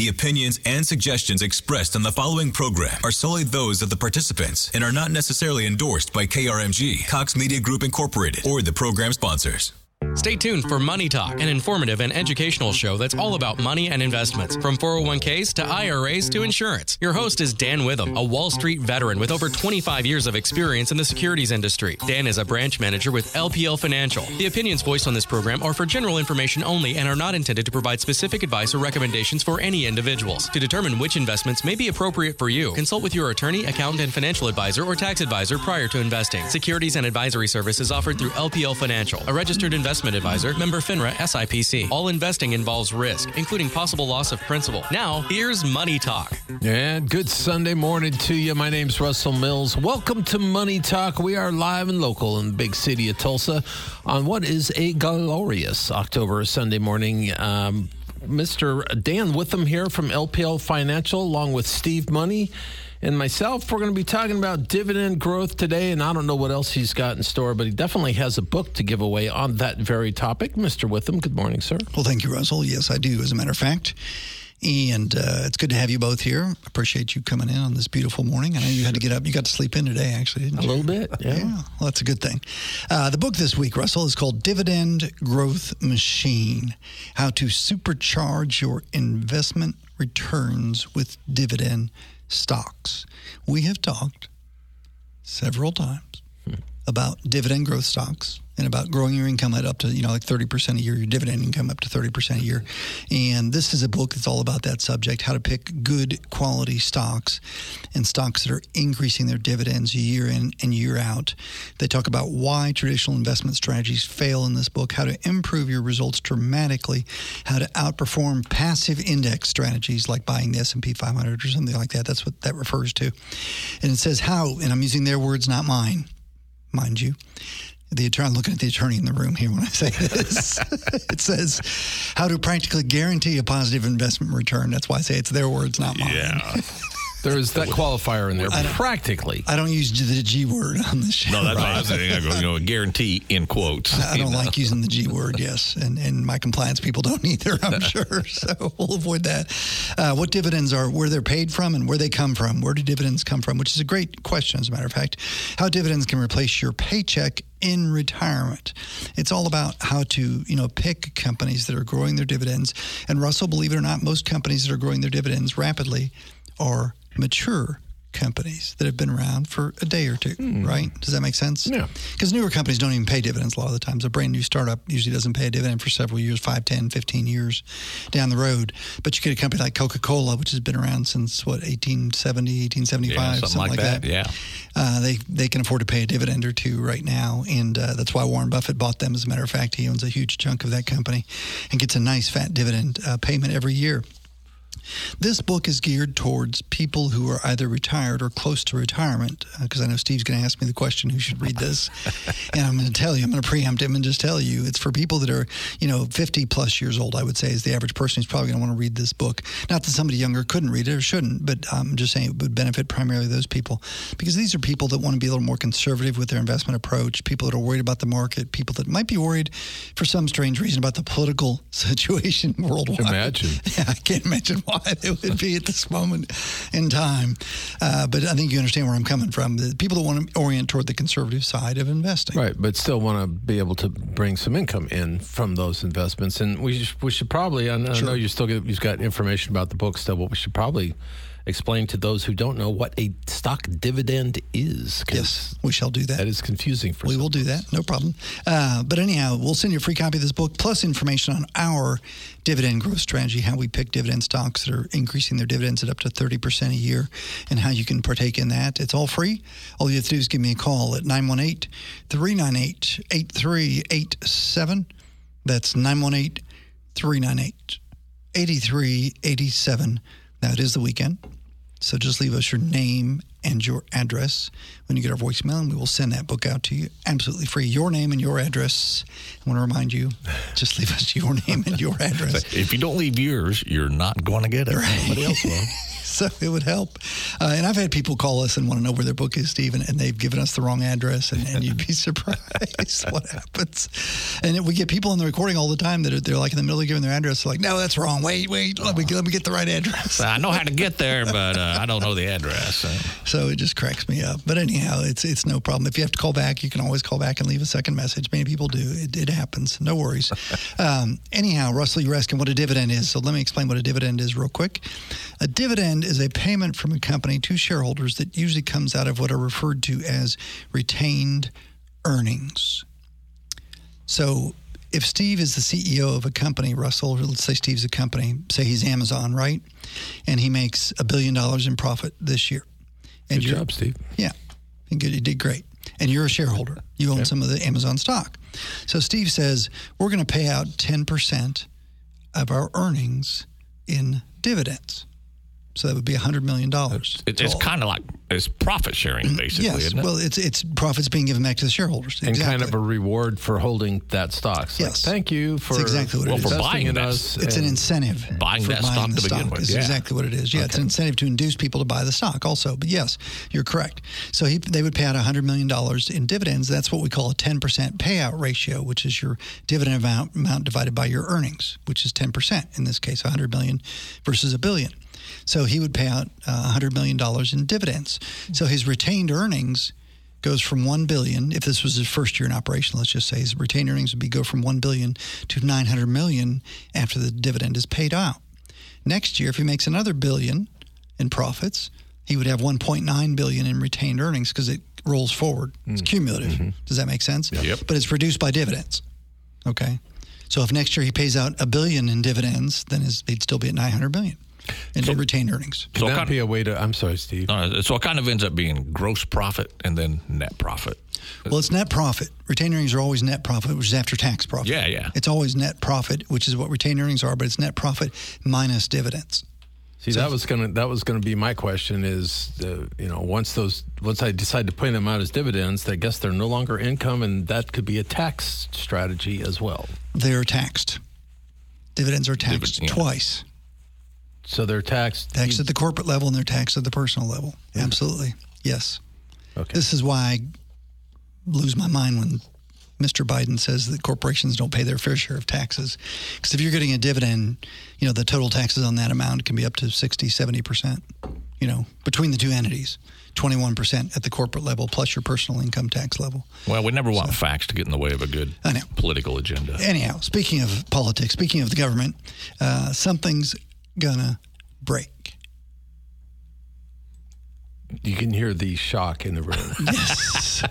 The opinions and suggestions expressed on the following program are solely those of the participants and are not necessarily endorsed by KRMG, Cox Media Group Incorporated, or the program sponsors. Stay tuned for Money Talk, an informative and educational show that's all about money and investments, from 401ks to IRAs to insurance. Your host is Dan Witham, a Wall Street veteran with over 25 years of experience in the securities industry. Dan is a branch manager with LPL Financial. The opinions voiced on this program are for general information only and are not intended to provide specific advice or recommendations for any individuals. To determine which investments may be appropriate for you, consult with your attorney, accountant, and financial advisor or tax advisor prior to investing. Securities and advisory services offered through LPL Financial, a registered investment advisor, member FINRA SIPC. All investing involves risk, including possible loss of principal. Now, here's Money Talk. And good Sunday morning to you. My name's Russell Mills. Welcome to Money Talk. We are live and local in the big city of Tulsa on what is a glorious October Sunday morning. Um, Mr. Dan Witham here from LPL Financial, along with Steve Money and myself. We're going to be talking about dividend growth today, and I don't know what else he's got in store, but he definitely has a book to give away on that very topic. Mr. Witham, good morning, sir. Well, thank you, Russell. Yes, I do, as a matter of fact. And uh, it's good to have you both here. Appreciate you coming in on this beautiful morning. I know you had to get up. You got to sleep in today, actually, didn't A you? little bit, yeah. Yeah, well, that's a good thing. Uh, the book this week, Russell, is called Dividend Growth Machine How to Supercharge Your Investment Returns with Dividend Stocks. We have talked several times about dividend growth stocks and about growing your income at up to, you know, like 30% a year, your dividend income up to 30% a year. And this is a book that's all about that subject, how to pick good quality stocks and stocks that are increasing their dividends year in and year out. They talk about why traditional investment strategies fail in this book, how to improve your results dramatically, how to outperform passive index strategies like buying the S&P 500 or something like that. That's what that refers to. And it says how, and I'm using their words, not mine mind you. The attorney, I'm looking at the attorney in the room here when I say this. it says how to practically guarantee a positive investment return. That's why I say it's their words, not mine. Yeah. There's that qualifier in there, practically. I don't use the G word on this show. No, that's what I was saying. I go, you know, guarantee in quotes. I don't like using the G word, yes. And, and my compliance people don't either, I'm sure. So we'll avoid that. Uh, what dividends are, where they're paid from and where they come from. Where do dividends come from? Which is a great question, as a matter of fact. How dividends can replace your paycheck in retirement. It's all about how to, you know, pick companies that are growing their dividends. And Russell, believe it or not, most companies that are growing their dividends rapidly are mature companies that have been around for a day or two, right? Does that make sense? Yeah. Because newer companies don't even pay dividends a lot of the times. A brand new startup usually doesn't pay a dividend for several years, 5, 10, 15 years down the road. But you get a company like Coca Cola, which has been around since, what, 1870, 1875, Yeah, something like that, yeah. Uh, they, they can afford to pay a dividend or two right now. And uh, that's why Warren Buffett bought them. As a matter of fact, he owns a huge chunk of that company and gets a nice fat dividend uh, payment every year. This book is geared towards people who are either retired or close to retirement, uh, because I know Steve's going to ask me the question who should read this. and I'm going to tell you, I'm going to preempt him and just tell you it's for people that are, you know, 50 plus years old, I would say, is the average person who's probably going to want to read this book. Not that somebody younger couldn't read it or shouldn't, but um, I'm just saying it would benefit primarily those people, because these are people that want to be a little more conservative with their investment approach, people that are worried about the market, people that might be worried for some strange reason about the political situation worldwide. Imagine. Yeah, I can't imagine why they would be at this moment in time. Uh, but I think you understand where I'm coming from. The people that want to orient toward the conservative side of investing. Right, but still want to be able to bring some income in from those investments, and we should, we should probably. I know, I know you still get, you've got information about the book still, but we should probably explain to those who don't know what a stock dividend is. Yes, we shall do that. that is confusing for We will do that, no problem. Uh, but anyhow, we'll send you a free copy of this book plus information on our dividend growth strategy, how we pick dividend stocks that are increasing their dividends at up to 30% a year, and how you can partake in that. It's all free. All you have to do is give me a call at 918 398 8387. That's 918 398 8387. Now, it is the weekend. So just leave us your name and your address when you get our voicemail, and we will send that book out to you absolutely free. Your name and your address. I want to remind you, just leave us your name and your address. If you don't leave yours, you're not going to get it. Somebody else will. so it would help. Uh, and I've had people call us and want to know where their book is, Steve, and, and they've given us the wrong address, and, and you'd be surprised what happens. And it, we get people in the recording all the time that are they're like in the middle of giving their address, they're like, no, that's wrong. Wait, wait, let me let me get the right address. I know how to get there, but uh, I don't know the address. So. So it just cracks me up. But anyhow, it's it's no problem. If you have to call back, you can always call back and leave a second message. Many people do. It, it happens. No worries. um, anyhow, Russell, you're asking what a dividend is. So let me explain what a dividend is real quick. A dividend is a payment from a company to shareholders that usually comes out of what are referred to as retained earnings. So if Steve is the CEO of a company, Russell, let's say Steve's a company, say he's Amazon, right? And he makes a billion dollars in profit this year. And Good job, Steve. yeah, you did, you did great. And you're a shareholder. You own some of the Amazon stock. So Steve says we're going to pay out 10% of our earnings in dividends. So that would be $100 million. It, it's kind of like it's profit sharing, mm, basically, Yes. isn't it? Well, it's it's profits being given back to the shareholders. And kind of a reward for holding that stock. It's like, Yes. thank you for, exactly what it well, is. for buying in that. us. It's an incentive. Buying for that stock the to begin with, Is yeah. exactly what it is. Yeah, it's an incentive to induce people to buy the stock also. But yes, you're correct. So he, they would pay out $100 million in dividends. That's what we call a 10% payout ratio, which is your dividend amount, amount divided by your earnings, which is 10% in this case, 100 million versus a billion. So he would pay out uh, $100 million in dividends. So his retained earnings goes from 1 billion if this was his first year in operation let's just say his retained earnings would be go from 1 billion to 900 million after the dividend is paid out. Next year if he makes another billion in profits he would have 1.9 billion in retained earnings because it rolls forward. It's cumulative. Does that make sense? Yep. but it's produced by dividends. Okay. So if next year he pays out a billion in dividends then his, he'd still be at 900 million in retained earnings Could So that kind be a way to? I'm sorry, Steve. Uh, so it kind of ends up being gross profit and then net profit. Well, it's net profit. Retained earnings are always net profit, which is after tax profit. Yeah, yeah. It's always net profit, which is what retained earnings are, but it's net profit minus dividends. See, that was gonna that was gonna be my question. Is uh, you know once those once I decide to pay them out as dividends, I guess they're no longer income, and that could be a tax strategy as well. They're taxed. Dividends are taxed Divid- yeah. twice. So they're taxed. Taxed at the corporate level and they're taxed at the personal level. Absolutely. Yes. Okay. This is why I lose my mind when Mr. Biden says that corporations don't pay their fair share of taxes. Because if you're getting a dividend, you know, the total taxes on that amount can be up to 60, 70%, you know, between the two entities. 21% at the corporate level plus your personal income tax level. Well, we never want facts to get in the way of a good I know. political agenda. Anyhow, speaking of politics, speaking of the government, uh, something's gonna break. You can hear the shock in the room. Yes.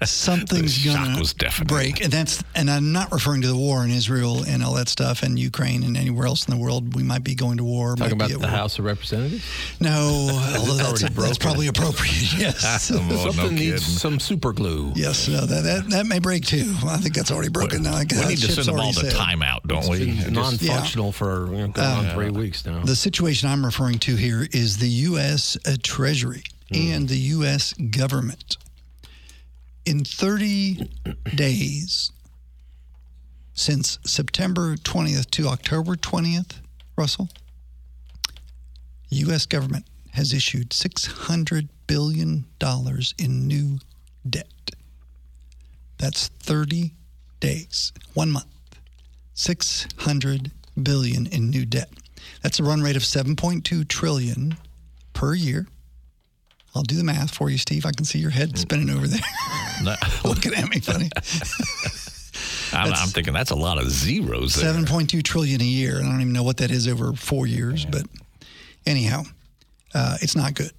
Something's gonna break, and that's and I'm not referring to the war in Israel and all that stuff, and Ukraine and anywhere else in the world. We might be going to war. Talking about the war. House of Representatives. No, although that's, that's probably appropriate. Yes. Oh, no Something needs some super glue. Yes, no, that, that that may break too. I think that's already broken now. We need to send them all already to sailed. timeout, don't we? It's Just- non-functional for you know, going on three weeks now. The situation I'm referring to here is the U.S. uh, Treasury and the U.S. government. In 30 days, since September 20th to October 20th, Russell, U.S. government has issued $600 billion in new debt. That's 30 days, one month. 600 billion in new debt. That's a run rate of 7.2 trillion per year. I'll do the math for you, Steve. I can see your head spinning over there, No, looking at me funny. I'm, I'm thinking that's a lot of zeros 7.2 trillion a year. and I don't even know what that is over four years, but anyhow, uh, it's not good.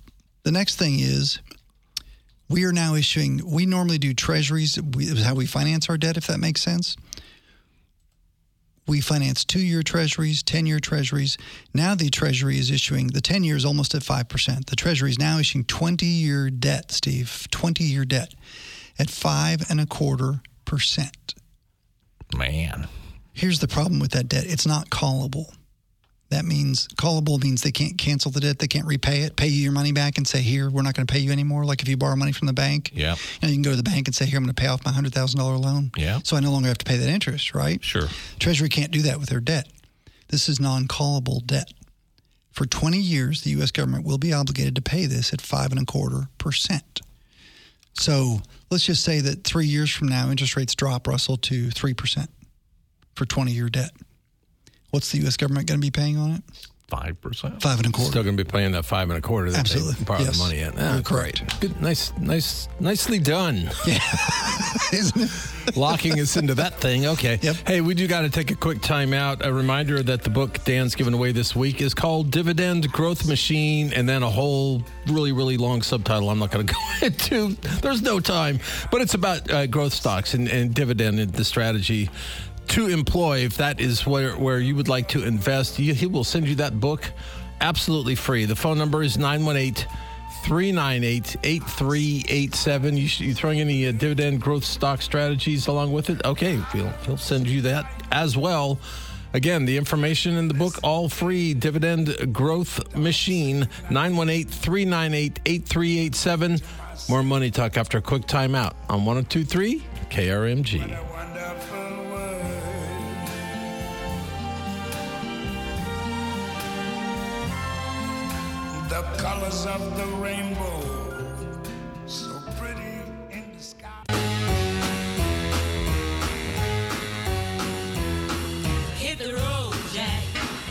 The next thing is we are now issuing, we normally do treasuries, we, is how we finance our debt, if that makes sense. We finance two year treasuries, 10 year treasuries. Now the treasury is issuing, the 10 year is almost at 5%. The treasury is now issuing 20 year debt, Steve, 20 year debt at five and a quarter percent. Man. Here's the problem with that debt it's not callable. That means callable means they can't cancel the debt, they can't repay it, pay you your money back and say, Here, we're not going to pay you anymore. Like if you borrow money from the bank, Yeah. you, know, you can go to the bank and say, Here, I'm going to pay off my $100,000 loan. Yeah. So I no longer have to pay that interest, right? Sure. Treasury can't do that with their debt. This is non callable debt. For 20 years, the U.S. government will be obligated to pay this at five and a quarter percent. So let's just say that three years from now, interest rates drop, Russell, to 3% for 20 year debt. What's the U.S. government going to be paying on it? Five percent. Five and a quarter. Still going to be paying that five and a quarter. That Absolutely. They borrow Yes. the money in. You're Ah, correct. great. Good. Nice, nice, nicely done. Yeah, Isn't it? Locking us into that thing. Okay. Yep. Hey, we do got to take a quick time out. A reminder that the book Dan's giving away this week is called Dividend Growth Machine, and then a whole really, really long subtitle I'm not going to go into. There's no time. But it's about uh, growth stocks and, and dividend and the strategy to employ if that is where, where you would like to invest. He, he will send you that book absolutely free. The phone number is 918- 398 8387. You, you throwing any uh, dividend growth stock strategies along with it? Okay, he'll, he'll send you that as well. Again, the information in the book, all free Dividend Growth Machine, 918 398 8387. More money talk after a quick timeout on 1023 KRMG. The colors of the rainbow, so pretty in the sky. Hit the road, Jack.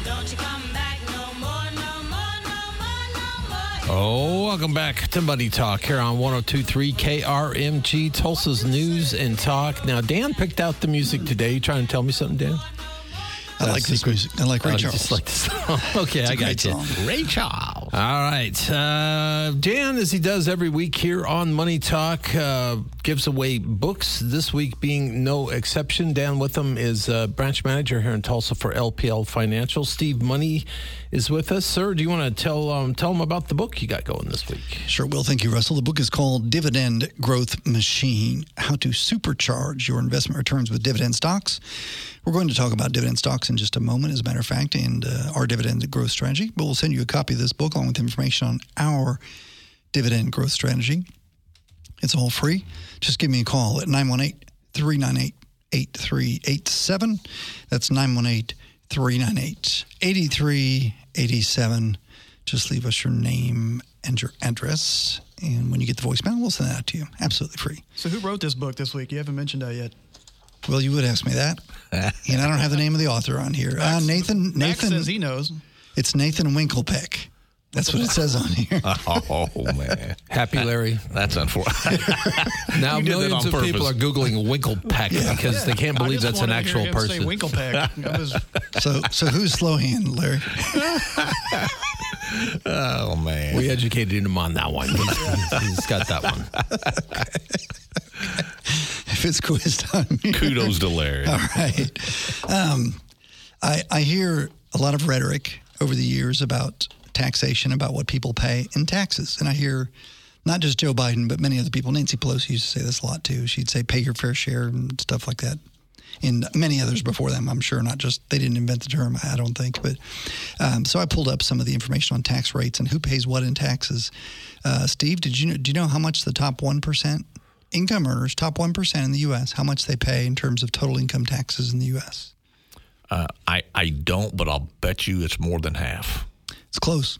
Don't you come back no more, no more, no more, no more. Oh, welcome back to Money Talk here on 1023 KRMG, Tulsa's News and Talk. Now, Dan picked out the music today. You trying to tell me something, Dan? I like this music. I like Ray Oh, you Charles. Just like the song. Okay, I got great you. song. Ray Charles. All right. Uh, Dan, as he does every week here on Money Talk, uh, gives away books. This week being no exception. Dan Witham is uh, branch manager here in Tulsa for LPL Financial. Steve Money is with us. Sir, do you want to tell um, tell him about the book you got going this week? Sure will. Thank you, Russell. The book is called Dividend Growth Machine How to Supercharge Your Investment Returns with Dividend Stocks. We're going to talk about dividend stocks in just a moment, as a matter of fact, and uh, our dividend growth strategy. But we'll send you a copy of this book along with information on our dividend growth strategy. It's all free. Just give me a call at 918 398 8387. That's 918 398 8387. Just leave us your name and your address. And when you get the voicemail, we'll send that out to you. Absolutely free. So who wrote this book this week? You haven't mentioned that yet. Well, you would ask me that. and I don't have the name of the author on here. Uh, Nathan, Max Nathan, says he knows. it's Nathan Winklepleck. That's what it says on here. Oh man, Happy Larry. that's unfortunate. Now You did that millions on of people are purpose. googling Winklepleck because they can't I believe just that's an wanted to hear actual him Say person. Winklepack. I was, So, so who's slow hand, Larry? oh man. We educated him on that one. He's- he's got that one. If it's quiz time, here. Kudos to Larry. All right. Um, I, I hear a lot of rhetoric over the years about taxation, about what people pay in taxes. And I hear not just Joe Biden, but many other people. Nancy Pelosi used to say this a lot too. She'd say, pay your fair share and stuff like that. And many others before them, I'm sure, not just, they didn't invent the term, I don't think. But um, so I pulled up some of the information on tax rates and who pays what in taxes. Uh, Steve, did you know, do you know how much the top 1% income earners, top 1% in the U.S., how much they pay in terms of total income taxes in the U.S.? Uh, I I don't, but I'll bet you it's more than half. It's close.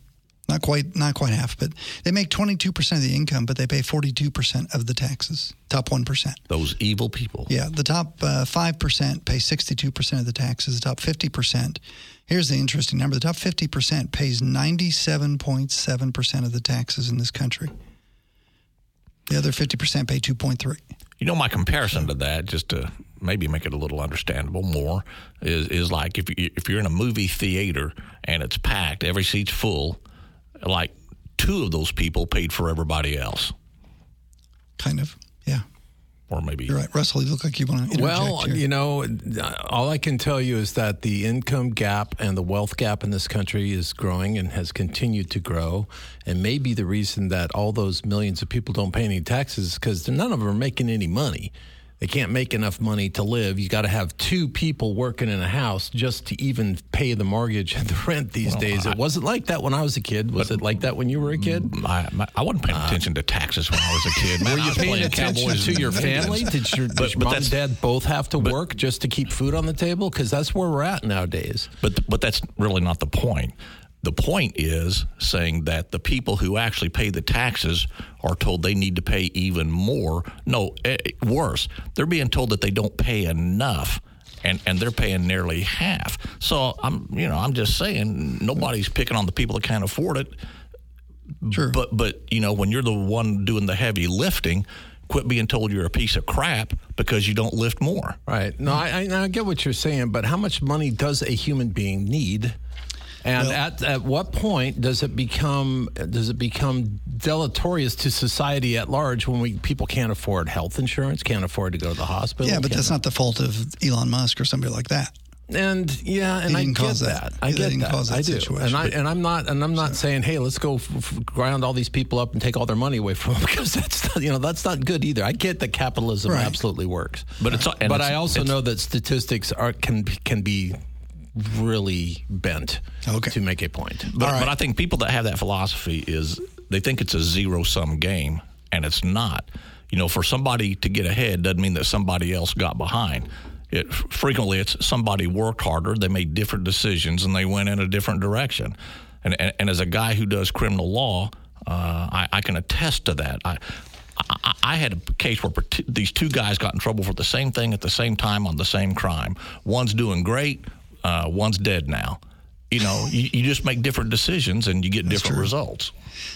Not quite, not quite half, but they make 22% of the income, but they pay 42% of the taxes. Top 1%. Those evil people. Yeah, the top uh, 5% pay 62% of the taxes. The top 50%, here's the interesting number the top 50% pays 97.7% of the taxes in this country. The other 50% pay 2.3. You know, my comparison to that, just to maybe make it a little understandable more, is is like if you, if you're in a movie theater and it's packed, every seat's full, like two of those people paid for everybody else, Kind of. Yeah, or maybe you're right. Russell, you look like you want to interject Well, here. you know, uh, all I can tell you is that the income gap and the wealth gap in this country is growing and has continued to grow. And maybe the reason that all those millions of people don't pay any taxes is because none of them are making any money. They can't make enough money to live. You got to have two people working in a house just to even pay the mortgage and the rent these days. It wasn't like that when I was a kid. Was it like that when you were a kid? Mm, I, my, I wasn't paying attention to taxes when I was a kid. Man, Were you paying attention Cowboys to your family? Did your, But- your but mom and dad both have to work just to keep food on the table? Because that's where we're at nowadays. But but that's really not the point. The point is saying that the people who actually pay the taxes are told they need to pay even more. No, eh, worse, they're being told that they don't pay enough. And, and they're paying nearly half. So I'm you know I'm just saying nobody's picking on the people that can't afford it. Sure. But but you know when you're the one doing the heavy lifting, quit being told you're a piece of crap because you don't lift more. Right. No, I, I, I get what you're saying, but how much money does a human being need? And at, at what point does it become does it become deleterious to society at large when we people can't afford health insurance, can't afford to go to the hospital? yeah, but that's not the fault of Elon Musk or somebody like that. And yeah, and I didn't get cause that. that. I get didn't that. cause that I do. situation. And I and I'm not and I'm not saying, hey, let's go f- f- ground all these people up and take all their money away from them because that's not, you know that's not good either. I get that capitalism Right. absolutely works, But it's- and but it's- I also it's- know that statistics are can can be really bent Okay. to make a point. But, right. but I think people that have that philosophy is they think it's a zero sum game, and it's not. You know, for somebody to get ahead doesn't mean that somebody else got behind. It, frequently, it's somebody worked harder, they made different decisions, and they went in a different direction. And, and, and as a guy who does criminal law, uh, I, I can attest to that. I, I, I had a case where these two guys got in trouble for the same thing at the same time on the same crime. One's doing great, uh, one's dead now. You know, you, you just make different decisions and you get different results.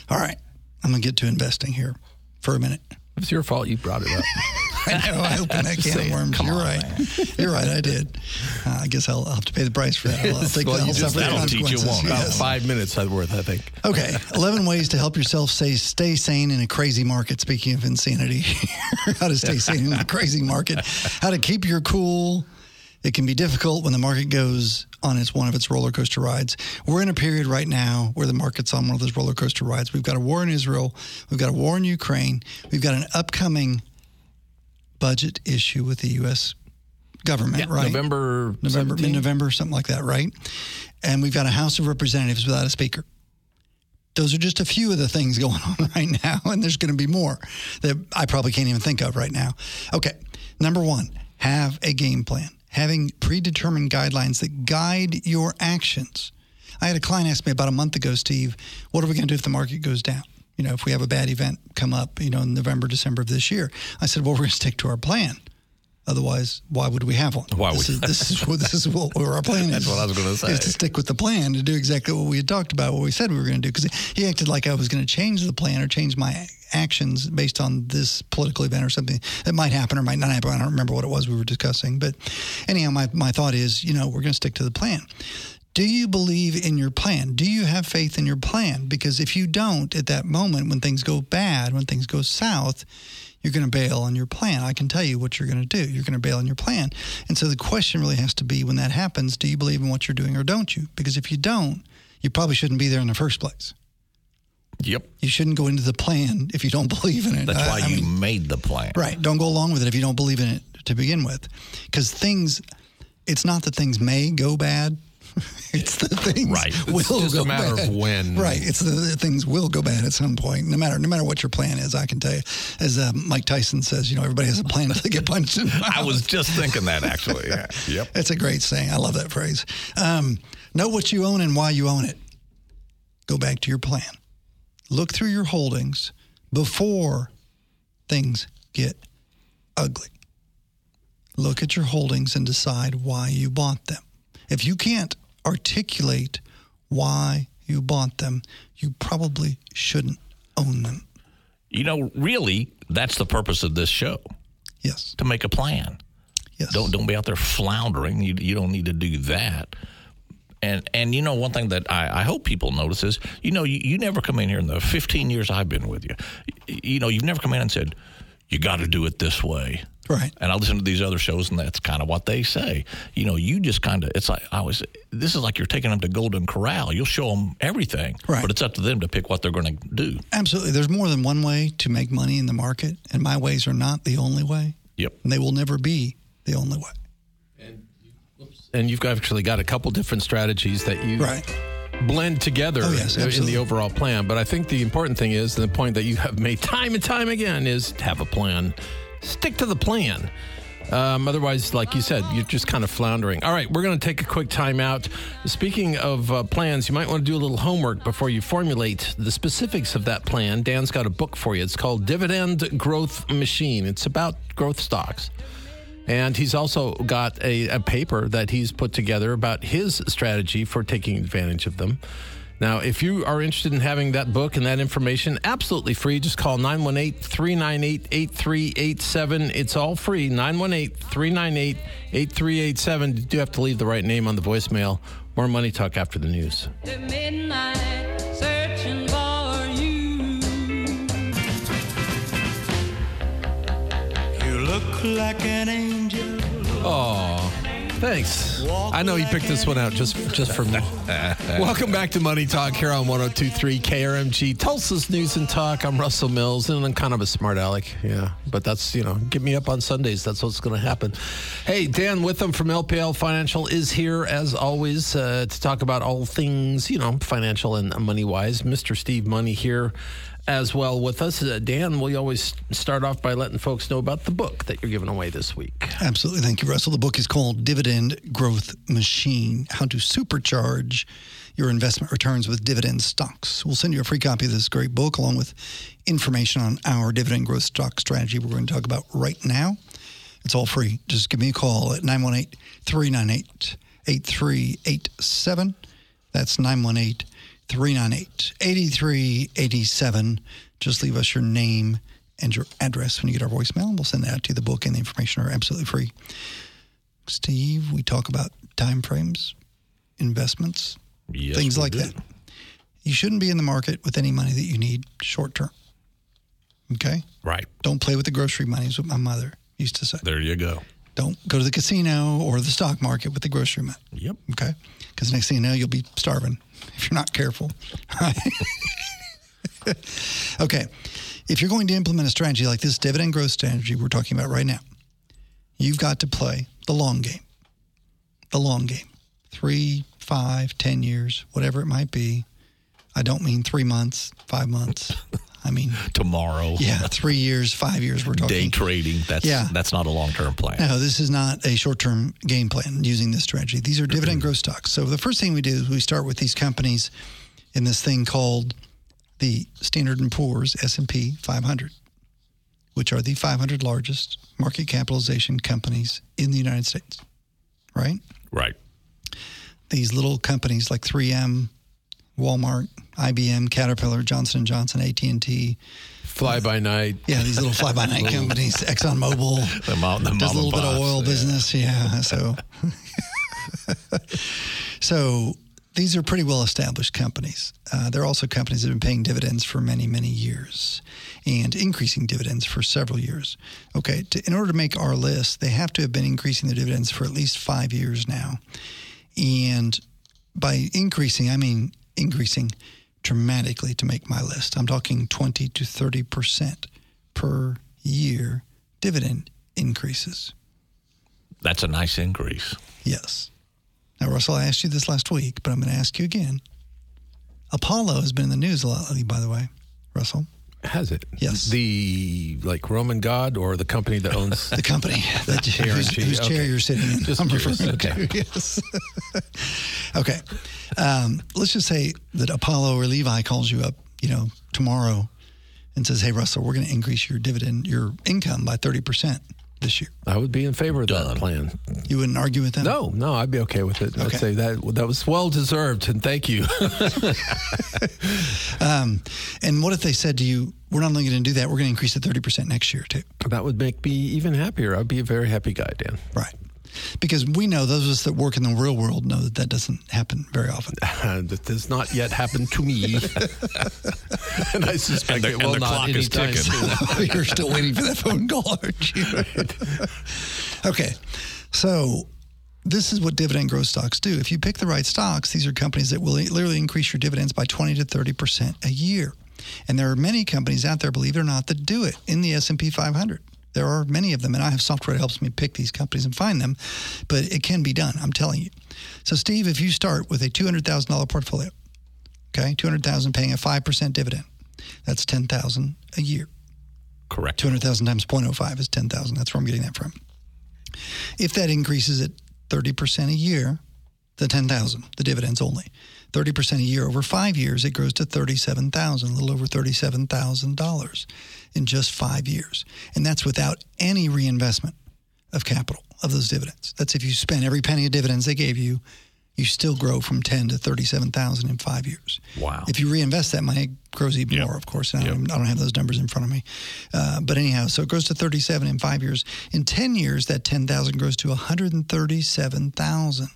All right, I'm gonna get to investing here for a minute. It's your fault you brought it up. I know I opened that can of worms. You're right. You're right. I did. Uh, I guess I'll, I'll have to pay the price for that. I'll, I'll take Well, the, you I'll just, that'll teach you consequences. one. About Yes. five minutes worth, I think. Okay, 11 ways to help yourself stay, stay sane in a crazy market. Speaking of insanity, how to stay sane in a crazy market, how to keep your cool. It can be difficult when the market goes on its one of its roller coaster rides. We're in a period right now where the market's on one of those roller coaster rides. We've got a war in Israel, we've got a war in Ukraine, we've got an upcoming budget issue with the U.S. government, right? November November, mid-November, something like that, right? And we've got a House of Representatives without a speaker. Those are just a few of the things going on right now, and there's going to be more that I probably can't even think of right now. Okay, number one, have a game plan. Having predetermined guidelines that guide your actions. I had a client ask me about a month ago, Steve, what are we going to do if the market goes down? You know, if we have a bad event come up, you know, in November, December of this year. I said, well, we're going to stick to our plan. Otherwise, why would we have one? Why this, would- is, this is what this is what our plan is. That's what I was gonna say. Is to stick with the plan to do exactly what we had talked about, what we said we were going to do. Because he acted like I was going to change the plan or change my actions based on this political event or something that might happen or might not happen. I don't remember what it was we were discussing. But anyhow, my, my thought is, you know, we're going to stick to the plan. Do you believe in your plan? Do you have faith in your plan? Because if you don't at that moment, when things go bad, when things go south, you're going to bail on your plan. I can tell you what you're going to do. You're going to bail on your plan. And so the question really has to be when that happens, do you believe in what you're doing or don't you? Because if you don't, you probably shouldn't be there in the first place. Yep. You shouldn't go into the plan if you don't believe in it. That's I- why I you mean- made the plan. Right. Don't go along with it if you don't believe in it to begin with. Because things, it's not that things may go bad. it's the things Right. It's will just a go matter of when. Right. It's the, the things will go bad at some point. No matter no matter what your plan is, I can tell you. As uh, Mike Tyson says, you know, everybody has a plan until they get punched in the mouth. I was just thinking that actually. Yeah. Yep. It's a great saying. I love that phrase. Um, know what you own and why you own it. Go back to your plan. Look through your holdings before things get ugly. Look at your holdings and decide why you bought them. If you can't articulate why you bought them, you probably shouldn't own them. You know, really, that's the purpose of this show Yes. to make a plan. Yes. Don't don't be out there floundering. You you don't need to do that. And and you know one thing that I, I hope people notice is you know you, you never come in here in the 15 years I've been with you. You, you know you've never come in and said you got to do it this way. Right. And I listen to these other shows, and that's kind of what they say. You know, you just kind of, it's like, I was, this is like you're taking them to Golden Corral. You'll show them everything, Right. but it's up to them to pick what they're going to do. Absolutely. There's more than one way to make money in the market, and my ways are not the only way. Yep. And they will never be the only way. And you've actually got a couple different strategies that you Right. Blend together Oh, yes, in the overall plan. But I think the important thing is, and the point that you have made time and time again, is to have a plan. Stick to the plan. Um, otherwise, like you said, you're just kind of floundering. All right, we're going to take a quick time out. Speaking of uh, plans, you might want to do a little homework before you formulate the specifics of that plan. Dan's got a book for you. It's called Dividend Growth Machine. It's about growth stocks. And he's also got a, a paper that he's put together about his strategy for taking advantage of them. Now, if you are interested in having that book and that information, absolutely free. Just call 918 398 8387. It's all free 918 398 8387. You do have to leave the right name on the voicemail. More Money Talk after the news. Like an angel. Oh, thanks. I know you picked this one out just just for me. Welcome back to Money Talk here on 1023 KRMG, Tulsa's News and Talk. I'm Russell Mills, and I'm kind of a smart aleck. Yeah, but that's, you know, get me up on Sundays. That's what's going to happen. Hey, Dan Witham from LPL Financial is here, as always, uh, to talk about all things, you know, financial and money wise. Mr. Steve Money here as well with us. Uh, Dan, we always start off by letting folks know about the book that you're giving away this week. Absolutely. Thank you, Russell. The book is called Dividend Growth Machine How to Supercharge Your Investment Returns with Dividend Stocks. We'll send you a free copy of this great book along with information on our dividend growth stock strategy we're going to talk about right now. It's all free. Just give me a call at 918 398 8387. That's 918 398 8387. Just leave us your name and your address when you get our voicemail, and we'll send that out to you. The book and the information are absolutely free. Steve, we talk about time frames, investments, Yes, things like do. that. You shouldn't be in the market with any money that you need short term. Okay? Right. Don't play with the grocery money, is what my mother used to say. There you go. Don't go to the casino or the stock market with the grocery money. Yep. Okay? Because next thing you know, you'll be starving if you're not careful. okay. If you're going to implement a strategy like this dividend growth strategy we're talking about right now, you've got to play the long game. The long game. Three, five, ten years, whatever it might be. I don't mean three months, five months. I mean, Tomorrow. yeah, three years, five years. We're talking. Day trading. That's Yeah. that's not a long term plan. No, this is not a short term game plan using this strategy. These are dividend growth stocks. So the first thing we do is we start with these companies in this thing called the Standard and Poor's S&P 500, which are the 500 largest market capitalization companies in the United States. Right? Right. These little companies like 3M, Walmart, IBM, Caterpillar, Johnson & Johnson, AT&T, Fly by night. yeah, these little fly-by-night companies, ExxonMobil, The mom, the does a little bit of oil yeah. business. Yeah. So, so these are pretty well established companies. Uh, they're also companies that have been paying dividends for many, many years and increasing dividends for several years. Okay. To, in order to make our list, they have to have been increasing their dividends for at least five years now. And by increasing, I mean increasing dramatically to make my list. I'm talking 20 to 30% per year dividend increases. That's a nice increase. Yes. Now, Russell, I asked you this last week, but I'm going to ask you again. Apollo has been in the news a lot lately, by the way, Russell. Has it? Yes. The like Roman god or the company that owns The company that whose, whose chair okay. you're sitting in. Just I'm curious. referring to. Yes. okay. Um, let's just say that Apollo or Levi calls you up, you know, tomorrow and says, "Hey, Russell, we're going to increase your dividend, your income by thirty percent this year." I would be in favor of that plan. You wouldn't argue with that? No, no, I'd be okay with it. I'd say that that was well deserved, and thank you. Um, and what if they said to you, "We're not only going to do that, we're going to increase it thirty percent next year too"? that would make me even happier. I'd be a very happy guy, Dan. Right. Because we know those of us that work in the real world know that that doesn't happen very often. that does not yet happen to me, and I suspect And the- it and the not clock is ticking. soon. You're still waiting for that phone call, aren't you? okay. So this is what dividend growth stocks do. If you pick the right stocks, these are companies that will literally increase your dividends by 20 to 30% a year. And there are many companies out there, believe it or not, that do it in the S&P 500. There are many of them, and I have software that helps me pick these companies and find them, but it can be done, I'm telling you. So, Steve, if you start with a $200,000 portfolio, okay, 200000 paying a 5% dividend, that's 10000 a year. Correct. 200,000 times 0.05 is 10,000. That's where I'm getting that from. If that increases at 30% a year, the 10,000, the dividends only. 30% a year over 5 years it grows to 37,000, a little over $37,000 in just 5 years. And that's without any reinvestment of capital of those dividends. That's if you spend every penny of dividends they gave you, you still grow from 10 to 37,000 in 5 years. Wow. If you reinvest that money, it grows even more, of course. And I, don't, I don't have those numbers in front of me. Uh, but anyhow, so it grows to 37 in five years. In 10 years, that 10,000 grows to 137,000.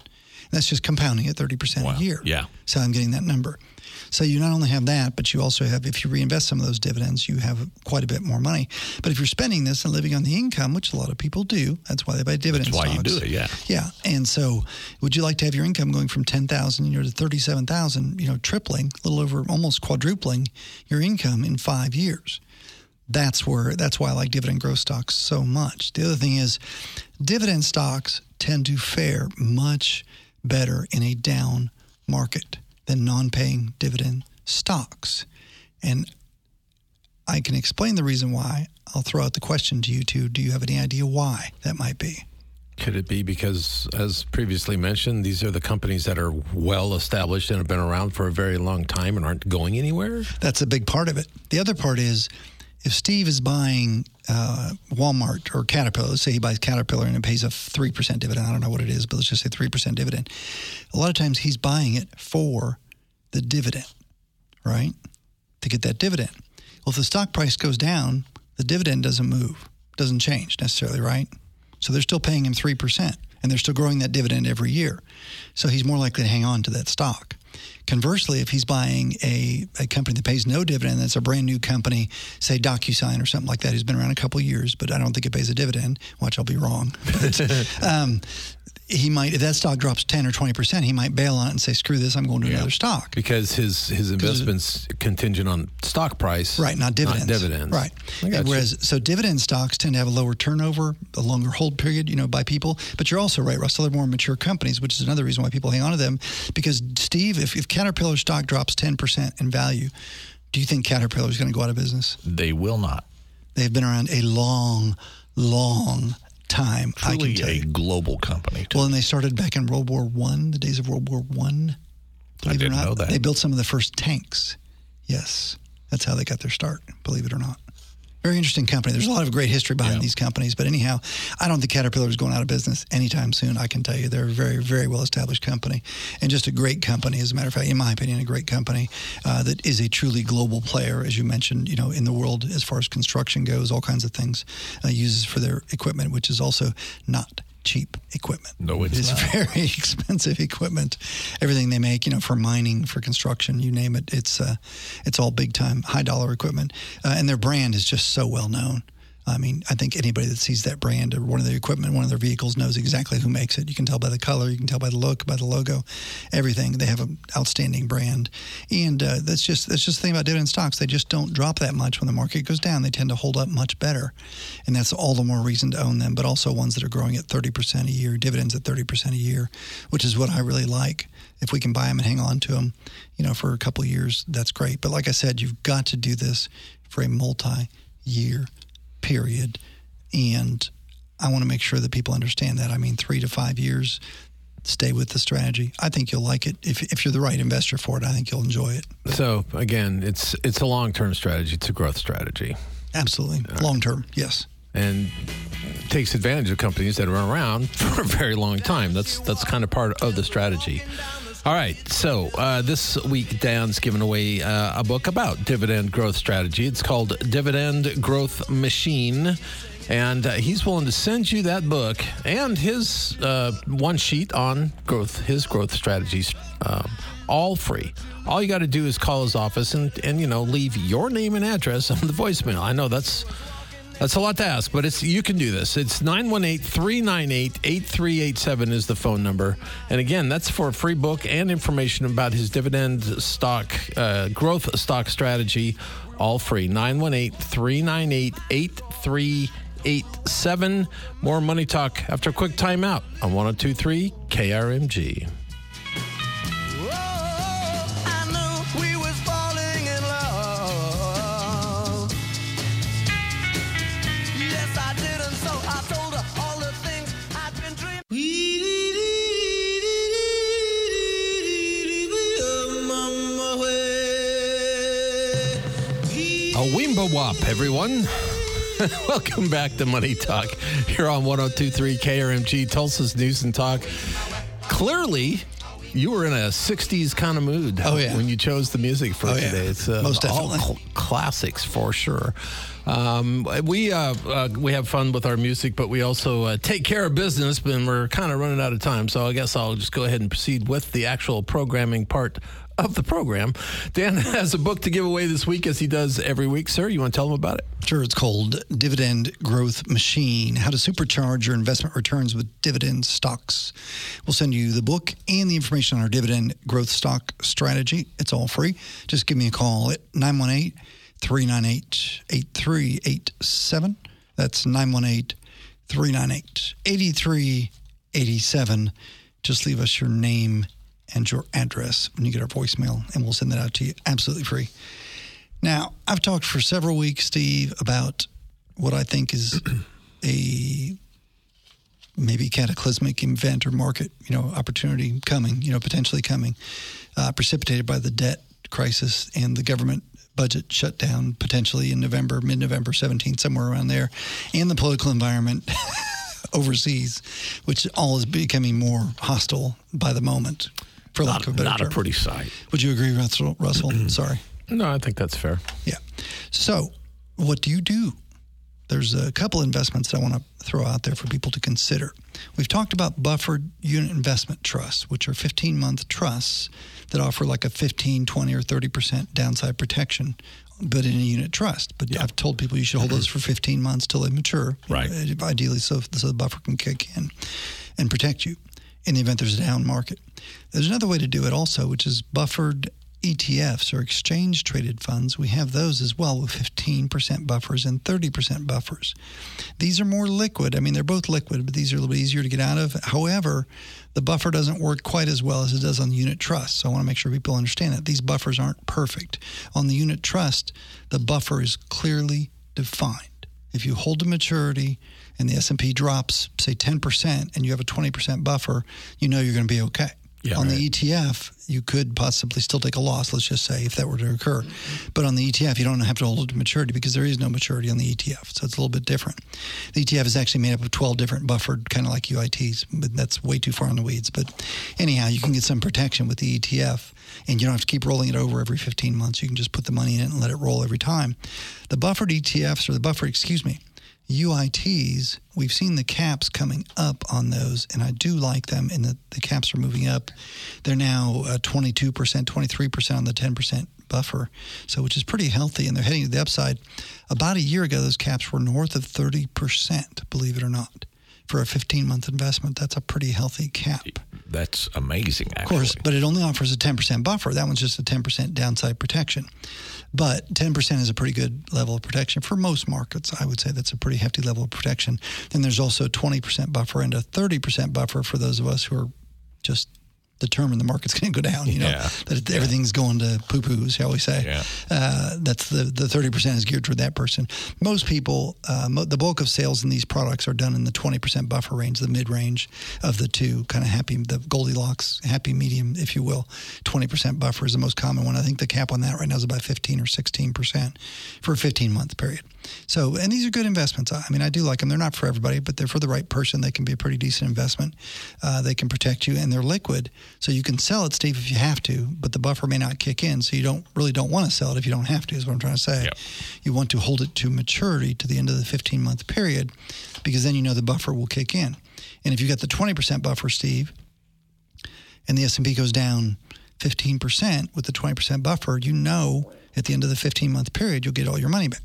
That's just compounding at 30% a year. Yeah. So I'm getting that number. So you not only have that, but you also have, if you reinvest some of those dividends, you have quite a bit more money. But if you're spending this and living on the income, which a lot of people do, that's why they buy dividends. That's why you do it, yeah. Yeah. And so would you like to have your income going from 10,000, you know, to 37,000, you know, tripling, a little over almost quadrupling your income in 5 years? That's where that's why I like dividend growth stocks so much. The other thing is dividend stocks tend to fare much better in a down market than non-paying dividend stocks. And I can explain the reason why. I'll throw out the question to you two. Do you have any idea why that might be? Could it be because, as previously mentioned, these are the companies that are well established and have been around for a very long time and aren't going anywhere? That's a big part of it. The other part is if Steve is buying uh, Walmart or Caterpillar, let's say he buys Caterpillar and it pays a 3% dividend. I don't know what it is, but let's just say 3% dividend. A lot of times he's buying it for the dividend, right? To get that dividend. Well, if the stock price goes down, the dividend doesn't move, doesn't change necessarily, right? So they're still paying him 3% and they're still growing that dividend every year. So he's more likely to hang on to that stock. Conversely, if he's buying a, a company that pays no dividend, that's a brand new company, say DocuSign or something like that, who's been around a couple of years, but I don't think it pays a dividend. Watch, I'll be wrong. um, he might, if that stock drops 10 or 20%, he might bail on it and say, screw this, I'm going to another stock. Because his, his investment's contingent on stock price. Right, not dividends. dividends. Right. Got you. Whereas, so dividend stocks tend to have a lower turnover, a longer hold period, you know, by people. But you're also right, Russell. They're more mature companies, which is another reason why people hang on to them. Because Steve, if, if Caterpillar stock drops 10% in value, do you think Caterpillar is going to go out of business? They will not. They've been around a long, long time. I can Truly tell a you. global company. Too. Well, and they started back in World War One, the days of World War One. Believe it or didn't not, know that. they built some of the first tanks. Yes, that's how they got their start. Believe it or not. Very interesting company. There's a lot of great history behind these companies, but anyhow, I don't think Caterpillar is going out of business anytime soon. I can tell you they're a very, very well established company and just a great company. As a matter of fact, in my opinion, a great company uh, that is a truly global player, as you mentioned, you know, in the world as far as construction goes, all kinds of things uh, uses for their equipment, which is also not cheap equipment. No, it's It's not. very expensive equipment. Everything they make, you know, for mining, for construction, you name it, it's uh, it's all big time, high dollar equipment, uh, and their brand is just so well known. I mean, I think anybody that sees that brand or one of their equipment, one of their vehicles, knows exactly who makes it. You can tell by the color, you can tell by the look, by the logo, everything. They have an outstanding brand, and uh, that's just that's just the thing about dividend stocks. They just don't drop that much when the market goes down. They tend to hold up much better, and that's all the more reason to own them. But also ones that are growing at thirty percent a year, dividends at thirty percent a year, which is what I really like. If we can buy them and hang on to them, you know, for a couple years, that's great. But like I said, you've got to do this for a multi-year period. And I want to make sure that people understand that. I mean, three to five years, stay with the strategy. I think you'll like it. If, if you're the right investor for it, I think you'll enjoy it. So again, it's it's a long term strategy. It's a growth strategy, Absolutely. Long term, yes. and takes advantage of companies that have been around for a very long time. That's that's kind of part of the strategy. All right, so uh, this week Dan's giving away uh, a book about dividend growth strategy. It's called Dividend Growth Machine. And uh, he's willing to send you that book and his uh, one sheet on growth, his growth strategies, um, all free. All you got to do is call his office and, and you know leave your name and address on the voicemail. I know that's that's a lot to ask, but it's you can do this. It's 918-398-8387 is the phone number. And again, that's for a free book and information about his dividend stock uh, growth stock strategy, all free. 918-398-8387. More money talk after a quick timeout on 1023 KRMG. Wop, everyone. Welcome back to Money Talk here on 1023 KRMG, Tulsa's News and Talk. Clearly, you were in a 60s kind of mood Oh, yeah. when you chose the music for Oh, yeah. today. It's uh, Most all cl- classics for sure. Um, we uh, uh, we have fun with our music, but we also uh, take care of business. And we're kind of running out of time, so I guess I'll just go ahead and proceed with the actual programming part of the program. Dan has a book to give away this week, as he does every week. Sir, you want to tell him about it? Sure, it's called Dividend Growth Machine How to Supercharge Your Investment Returns with Dividend Stocks. We'll send you the book and the information on our dividend growth stock strategy. It's all free. Just give me a call at 918 398 8387. That's 918 398 8387. Just leave us your name and your address when you get our voicemail, and we'll send that out to you absolutely free. Now, I've talked for several weeks, Steve, about what I think is a maybe cataclysmic event or market, you know, opportunity coming, you know, potentially coming, uh, precipitated by the debt crisis and the government budget shutdown potentially in November, mid-November 17th, somewhere around there, and the political environment overseas, which all is becoming more hostile by the moment, for lack of a better not a pretty sight. Would you agree, Russell? Russell? Mm-hmm. Sorry. No, I think that's fair. Yeah. So, what do you do? There's a couple investments that I want to throw out there for people to consider. We've talked about buffered unit investment trusts, which are 15 month trusts that offer like a 15, 20, or 30% downside protection, but in a unit trust. But I've told people you should hold those for 15 months till they mature. Right. Uh, Ideally, so, so the buffer can kick in and protect you in the event there's a down market. There's another way to do it also, which is buffered ETFs or exchange traded funds. We have those as well with 15% buffers and 30% buffers. These are more liquid. I mean, they're both liquid, but these are a little bit easier to get out of. However, the buffer doesn't work quite as well as it does on the unit trust. So I want to make sure people understand that these buffers aren't perfect. On the unit trust, the buffer is clearly defined. If you hold to maturity and the S&P drops say 10% and you have a 20% buffer, you know you're going to be okay. Yeah, on right. the ETF, you could possibly still take a loss, let's just say, if that were to occur. But on the ETF, you don't have to hold it to maturity because there is no maturity on the ETF. So it's a little bit different. The ETF is actually made up of 12 different buffered, kind of like UITs, but that's way too far in the weeds. But anyhow, you can get some protection with the ETF and you don't have to keep rolling it over every 15 months. You can just put the money in it and let it roll every time. The buffered ETFs, or the buffered, excuse me, UITs, we've seen the caps coming up on those, and I do like them, and the, the caps are moving up. They're now uh, 22%, 23% on the 10% buffer, so which is pretty healthy, and they're heading to the upside. About a year ago, those caps were north of 30%, believe it or not. For a 15 month investment, that's a pretty healthy cap. That's amazing, Of course, but it only offers a 10% buffer. That one's just a 10% downside protection. But 10% is a pretty good level of protection for most markets. I would say that's a pretty hefty level of protection. Then there's also a 20% buffer and a 30% buffer for those of us who are just determined the market's going to go down, you know, Yeah. that everything's going to poo poo, shall we say. Yeah. Uh, that's the, the 30% is geared toward that person. Most people, uh, mo- the bulk of sales in these products are done in the 20% buffer range, the mid range of the two, kind of happy, the Goldilocks, happy medium, if you will. 20% buffer is the most common one. I think the cap on that right now is about 15 or 16% for a 15 month period. So, and these are good investments. I mean, I do like them. They're not for everybody, but they're for the right person. They can be a pretty decent investment. Uh, they can protect you, and they're liquid, so you can sell it, Steve, if you have to. But the buffer may not kick in, so you don't really don't want to sell it if you don't have to. Is what I'm trying to say. Yep. You want to hold it to maturity to the end of the 15 month period, because then you know the buffer will kick in. And if you got the 20% buffer, Steve, and the S&P goes down 15% with the 20% buffer, you know at the end of the 15 month period you'll get all your money back.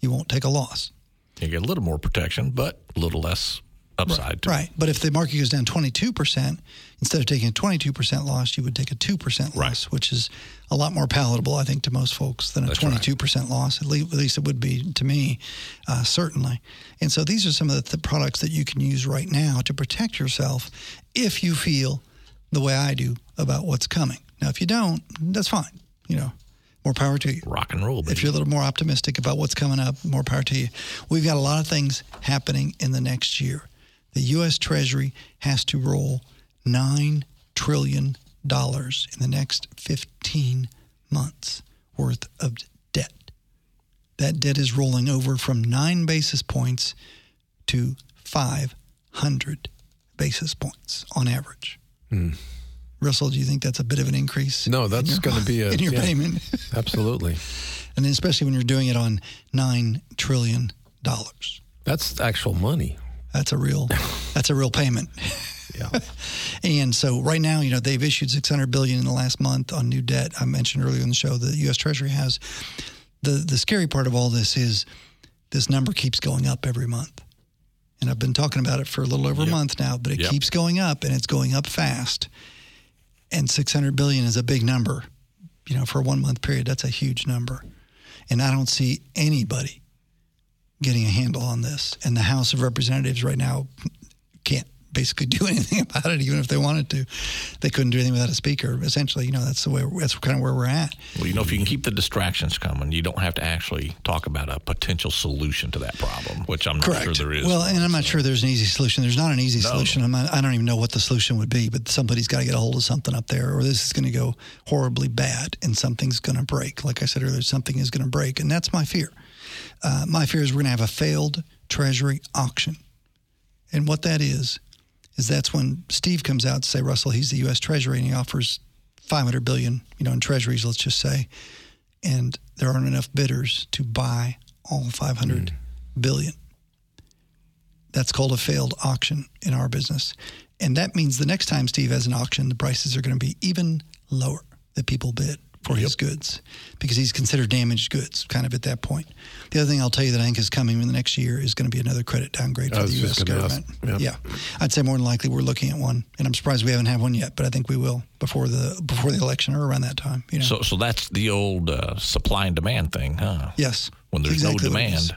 You won't take a loss. You get a little more protection, but a little less upside to. Right. But if the market goes down 22%, instead of taking a 22% loss, you would take a 2% loss, Right. which is a lot more palatable, I think, to most folks than a That's 22% loss. At least, at least it would be to me, uh, certainly. And so these are some of the, the products that you can use right now to protect yourself if you feel the way I do about what's coming. Now, if you don't, that's fine. You know, more power to you. Rock and roll, If you're a little more optimistic about what's coming up, more power to you. We've got a lot of things happening in the next year. The U.S. Treasury has to roll $9 trillion in the next 15 months worth of debt. that debt is rolling over from nine basis points to 500 basis points on average. Hmm. Russell, do you think that's a bit of an increase? No, that's going to be a in your yeah, payment, Absolutely. and then especially when you're doing it on nine trillion dollars. That's actual money. That's a real, that's a real payment. Yeah. And so right now, you know, they've issued 600 billion in the last month on new debt. I mentioned earlier in the show that the U.S. Treasury has. The the scary part of all this is this number keeps going up every month. And I've been talking about it for a little over a month now, but it Yep. keeps going up and it's going up fast. And 600 billion is a big number. You know, for a one month period, that's a huge number. And I don't see anybody getting a handle on this. And the House of Representatives right now can't basically do anything about it, even if they wanted to. They couldn't do anything without a speaker. Essentially, you know, that's the way. That's kind of where we're at. Well, you know, if you can keep the distractions coming, you don't have to actually talk about a potential solution to that problem, which I'm not Correct. sure there is. Well, and I'm not sure there's an easy solution. There's not an easy No. solution. I'm not, I don't even know what the solution would be, but somebody's got to get a hold of something up there, or this is going to go horribly bad, and something's going to break. Like I said earlier, something is going to break, and that's my fear. Uh, my fear is we're going to have a failed Treasury auction, and what that is is that's when Steve comes out to say, Russell, he's the U.S. Treasury, and he offers 500 billion, you know, in Treasuries, let's just say, and there aren't enough bidders to buy all 500 hmm. billion. That's called a failed auction in our business. And that means the next time Steve has an auction, the prices are going to be even lower that people bid for his goods because he's considered damaged goods kind of at that point. The other thing I'll tell you that I think is coming in the next year is going to be another credit downgrade for the U.S. ask. government. Yeah. Yeah. I'd say more than likely we're looking at one. And I'm surprised we haven't had one yet, but I think we will before the before the election or around that time. You know? so, so that's the old uh, supply and demand thing, huh? yes. When there's Exactly no what it is. demand,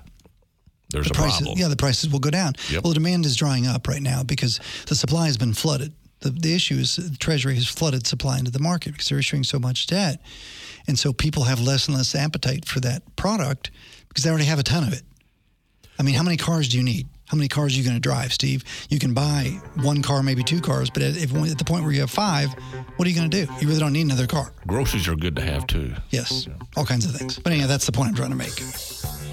there's the a prices, problem. yeah, the prices will go down. Yep. Well, the demand is drying up right now because the supply has been flooded. The, the issue is the Treasury has flooded supply into the market because they're issuing so much debt. And so people have less and less appetite for that product because they already have a ton of it. I mean, how many cars do you need? How many cars are you going to drive, Steve? You can buy one car, maybe two cars, but at, if, at the point where you have five, what are you going to do? You really don't need another car. Groceries are good to have too. Yes, all kinds of things. But anyhow, that's the point I'm trying to make.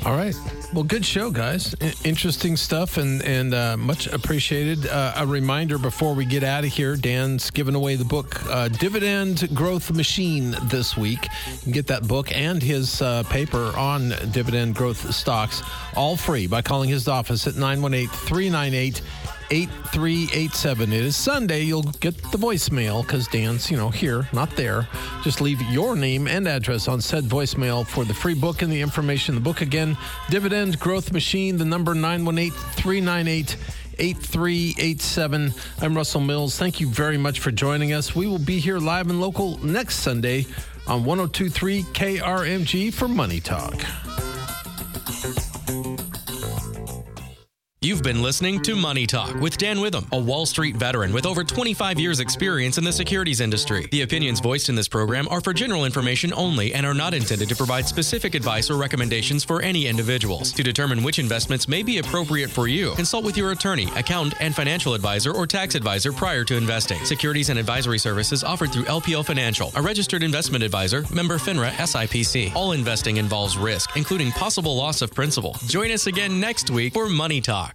All right. Well, good show, guys. I- interesting stuff and and uh, much appreciated. Uh, a reminder before we get out of here, Dan's giving away the book uh, Dividend Growth Machine this week. You can get that book and his uh, paper on dividend growth stocks all free by calling his office at 918 398 8387. It is Sunday. You'll get the voicemail because Dan's, you know, here, not there. Just leave your name and address on said voicemail for the free book and the information. The book again, Dividend Growth Machine, the number 918 398 8387. I'm Russell Mills. Thank you very much for joining us. We will be here live and local next Sunday on 1023 KRMG for Money Talk. You've been listening to Money Talk with Dan Witham, a Wall Street veteran with over 25 years' experience in the securities industry. The opinions voiced in this program are for general information only and are not intended to provide specific advice or recommendations for any individuals. To determine which investments may be appropriate for you, consult with your attorney, accountant, and financial advisor or tax advisor prior to investing. Securities and advisory services offered through LPL Financial, a registered investment advisor, member FINRA SIPC. All investing involves risk, including possible loss of principal. Join us again next week for Money Talk.